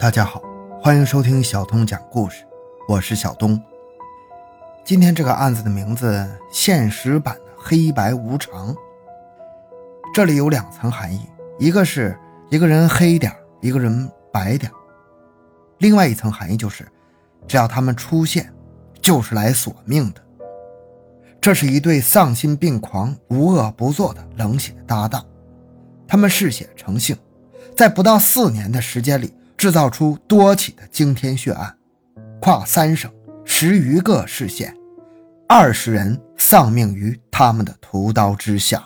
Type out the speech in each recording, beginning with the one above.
大家好，欢迎收听小东讲故事，我是小东。今天这个案子的名字“现实版的黑白无常”，这里有两层含义，一个是一个人黑点一个人白点另外一层含义就是，只要他们出现，就是来索命的。这是一对丧心病狂、无恶不作的冷血搭档，他们嗜血成性。在不到四年的时间里，制造出多起的惊天血案，跨三省十余个市县，二十人丧命于他们的屠刀之下。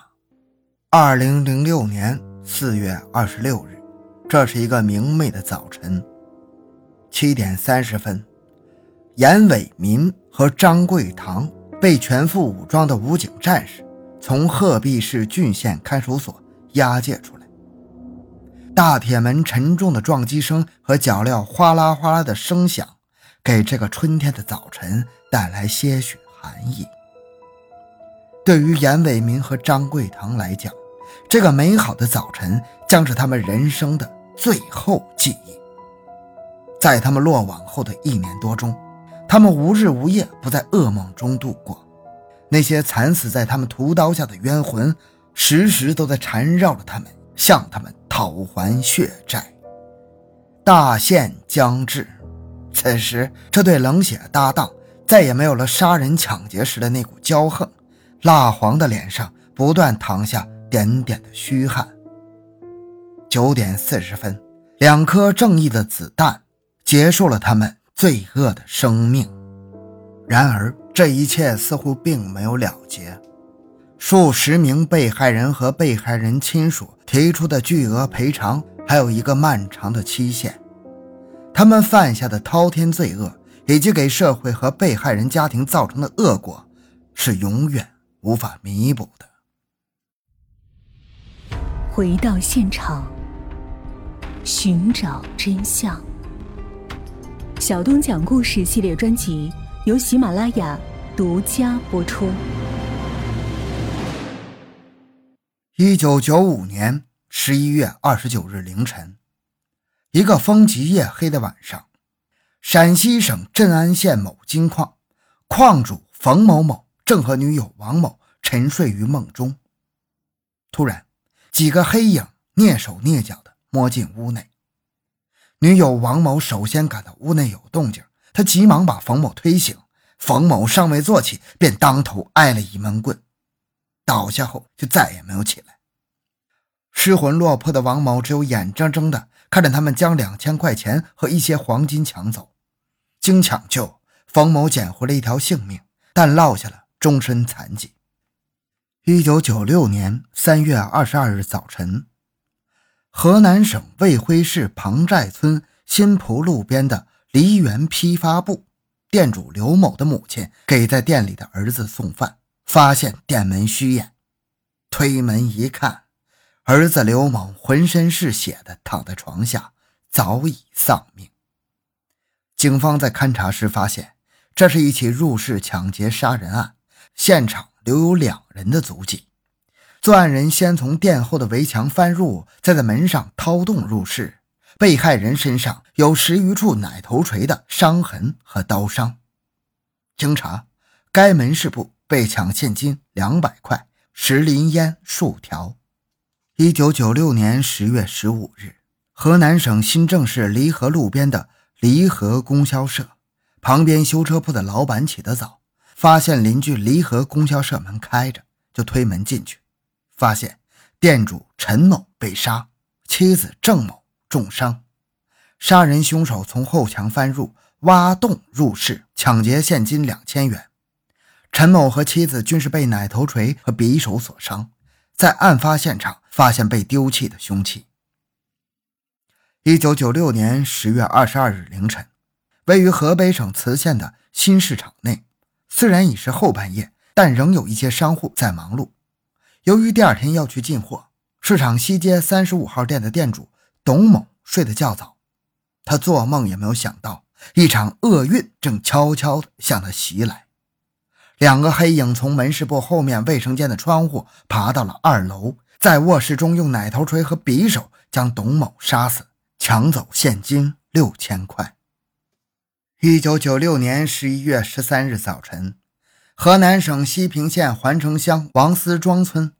二零零六年四月二十六日，这是一个明媚的早晨，七点三十分，严伟民和张贵堂被全副武装的武警战士从鹤壁市郡县看守所押解出。大铁门沉重的撞击声和脚镣哗啦哗啦的声响，给这个春天的早晨带来些许寒意。对于严伟民和张贵堂来讲，这个美好的早晨将是他们人生的最后记忆。在他们落网后的一年多中，他们无日无夜不在噩梦中度过。那些惨死在他们屠刀下的冤魂，时时都在缠绕着他们，向他们。讨还血债，大限将至。此时，这对冷血搭档再也没有了杀人抢劫时的那股骄横，蜡黄的脸上不断淌下点点的虚汗。九点四十分，两颗正义的子弹结束了他们罪恶的生命。然而，这一切似乎并没有了结。数十名被害人和被害人亲属提出的巨额赔偿，还有一个漫长的期限。他们犯下的滔天罪恶，以及给社会和被害人家庭造成的恶果，是永远无法弥补的。回到现场，寻找真相。小东讲故事系列专辑由喜马拉雅独家播出。一九九五年十一月二十九日凌晨，一个风急夜黑的晚上，陕西省镇安县某金矿矿主冯某某正和女友王某沉睡于梦中。突然，几个黑影蹑手蹑脚地摸进屋内。女友王某首先感到屋内有动静，她急忙把冯某推醒。冯某尚未坐起，便当头挨了一闷棍。倒下后就再也没有起来。失魂落魄的王某只有眼睁睁地看着他们将两千块钱和一些黄金抢走。经抢救，冯某捡回了一条性命，但落下了终身残疾。一九九六年三月二十二日早晨，河南省卫辉市庞寨村新蒲路边的梨园批发部店主刘某的母亲给在店里的儿子送饭。发现店门虚掩，推门一看，儿子刘某浑身是血的躺在床下，早已丧命。警方在勘查时发现，这是一起入室抢劫杀人案，现场留有两人的足迹。作案人先从店后的围墙翻入，再在门上掏洞入室。被害人身上有十余处奶头锤的伤痕和刀伤。经查，该门市部。被抢现金两百块，石林烟数条。一九九六年十月十五日，河南省新郑市离河路边的离河供销社旁边修车铺的老板起得早，发现邻居离河供销社门开着，就推门进去，发现店主陈某被杀，妻子郑某重伤，杀人凶手从后墙翻入，挖洞入室，抢劫现金两千元。陈某和妻子均是被奶头锤和匕首所伤，在案发现场发现被丢弃的凶器。一九九六年十月二十二日凌晨，位于河北省磁县的新市场内，虽然已是后半夜，但仍有一些商户在忙碌。由于第二天要去进货，市场西街三十五号店的店主董某睡得较早，他做梦也没有想到，一场厄运正悄悄地向他袭来。两个黑影从门市部后面卫生间的窗户爬到了二楼，在卧室中用奶头锤和匕首将董某杀死，抢走现金六千块。一九九六年十一月十三日早晨，河南省西平县环城乡王司庄村，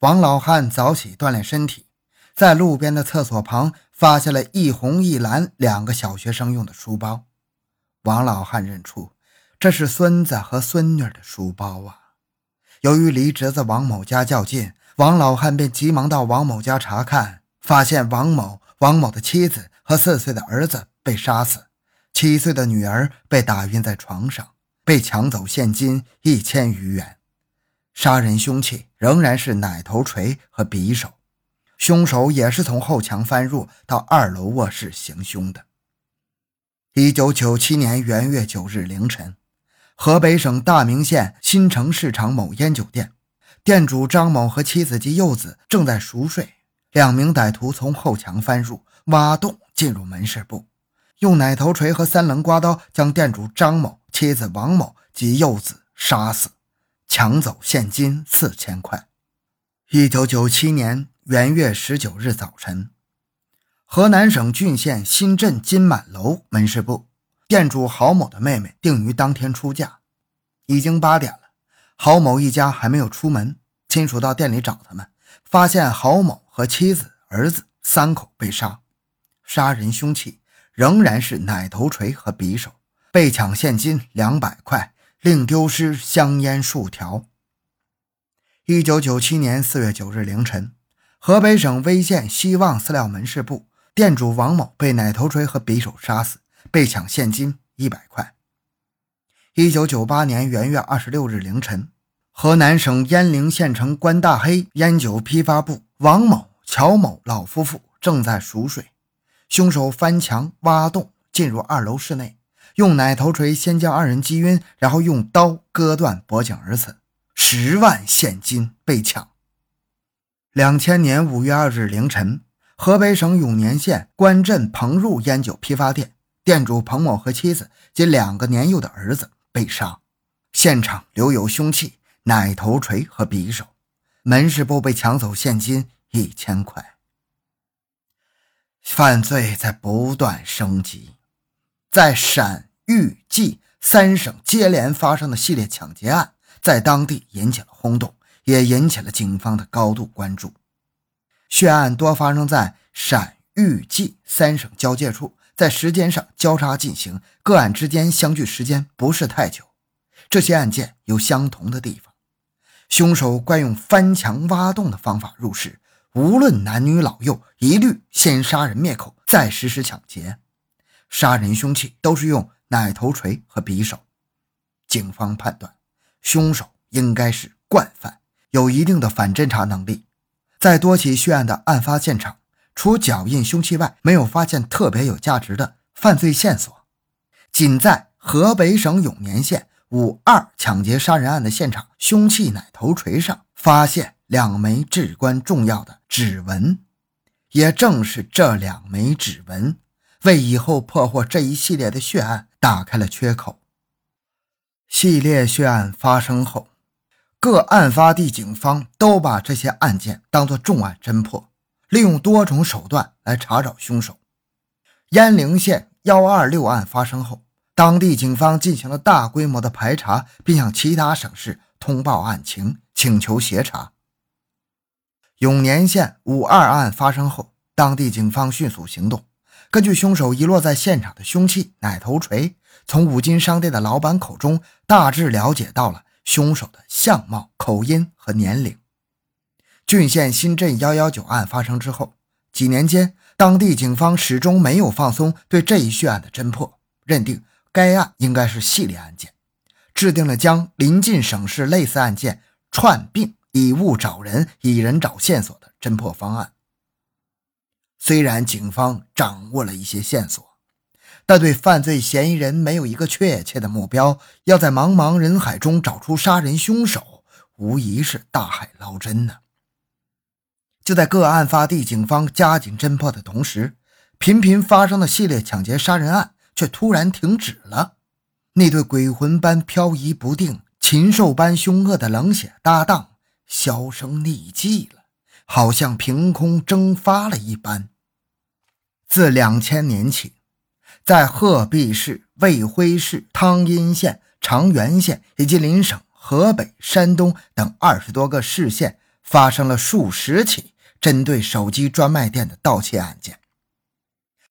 王老汉早起锻炼身体，在路边的厕所旁发现了一红一蓝两个小学生用的书包。王老汉认出这是孙子和孙女的书包啊。由于离侄子王某家较近，王老汉便急忙到王某家查看，发现王某、王某的妻子和四岁的儿子被杀死，七岁的女儿被打晕在床上，被抢走现金一千余元。杀人凶器仍然是奶头锤和匕首，凶手也是从后墙翻入到二楼卧室行凶的。一九九七年元月九日凌晨。河北省大名县新城市场某烟酒店，店主张某和妻子及幼子正在熟睡，两名歹徒从后墙翻入，挖洞进入门市部，用奶头锤和三棱刮刀将店主张某、妻子王某及幼子杀死，抢走现金四千块。一九九七年元月十九日早晨，河南省浚县新镇金满楼门市部。店主郝某的妹妹定于当天出嫁，已经八点了，郝某一家还没有出门。亲属到店里找他们，发现郝某和妻子、儿子三口被杀，杀人凶器仍然是奶头锤和匕首，被抢现金两百块，另丢失香烟数条。一九九七年四月九日凌晨，河北省威县希望饲料门市部店主王某被奶头锤和匕首杀死。被抢现金一百块。一九九八年元月二十六日凌晨，河南省鄢陵县城关大黑烟酒批发部王某、乔某老夫妇正在熟睡，凶手翻墙挖洞进入二楼室内，用奶头锤先将二人击晕，然后用刀割断脖颈而死，十万现金被抢。两千年五月二日凌晨，河北省永年县关镇彭入烟酒批发店。店主彭某和妻子及两个年幼的儿子被杀，现场留有凶器奶头锤和匕首，门市部被抢走现金一千块。犯罪在不断升级，在陕豫冀三省接连发生的系列抢劫案，在当地引起了轰动，也引起了警方的高度关注。血案多发生在陕豫冀三省交界处。在时间上交叉进行，个案之间相距时间不是太久。这些案件有相同的地方，凶手惯用翻墙挖洞的方法入室，无论男女老幼，一律先杀人灭口，再实施抢劫。杀人凶器都是用奶头锤和匕首。警方判断，凶手应该是惯犯，有一定的反侦查能力。在多起血案的案发现场。除脚印凶器外，没有发现特别有价值的犯罪线索。仅在河北省永年县五二抢劫杀人案的现场，凶器奶头锤上发现两枚至关重要的指纹。也正是这两枚指纹，为以后破获这一系列的血案打开了缺口。系列血案发生后，各案发地警方都把这些案件当作重案侦破。利用多种手段来查找凶手。鄢陵县幺二六案发生后，当地警方进行了大规模的排查，并向其他省市通报案情，请求协查。永年县五二案发生后，当地警方迅速行动，根据凶手遗落在现场的凶器奶头锤，从五金商店的老板口中大致了解到了凶手的相貌、口音和年龄。浚县新镇幺幺九案发生之后，几年间，当地警方始终没有放松对这一血案的侦破，认定该案应该是系列案件，制定了将临近省市类似案件串并，以物找人，以人找线索的侦破方案。虽然警方掌握了一些线索，但对犯罪嫌疑人没有一个确切的目标，要在茫茫人海中找出杀人凶手，无疑是大海捞针呢。就在各案发地警方加紧侦破的同时，频频发生的系列抢劫杀人案却突然停止了。那对鬼魂般飘移不定、禽兽般凶恶的冷血搭档销声匿迹了，好像凭空蒸发了一般。自两千年起，在鹤壁市、卫辉市、汤阴县、长垣县以及邻省河北、山东等二十多个市县。发生了数十起针对手机专卖店的盗窃案件。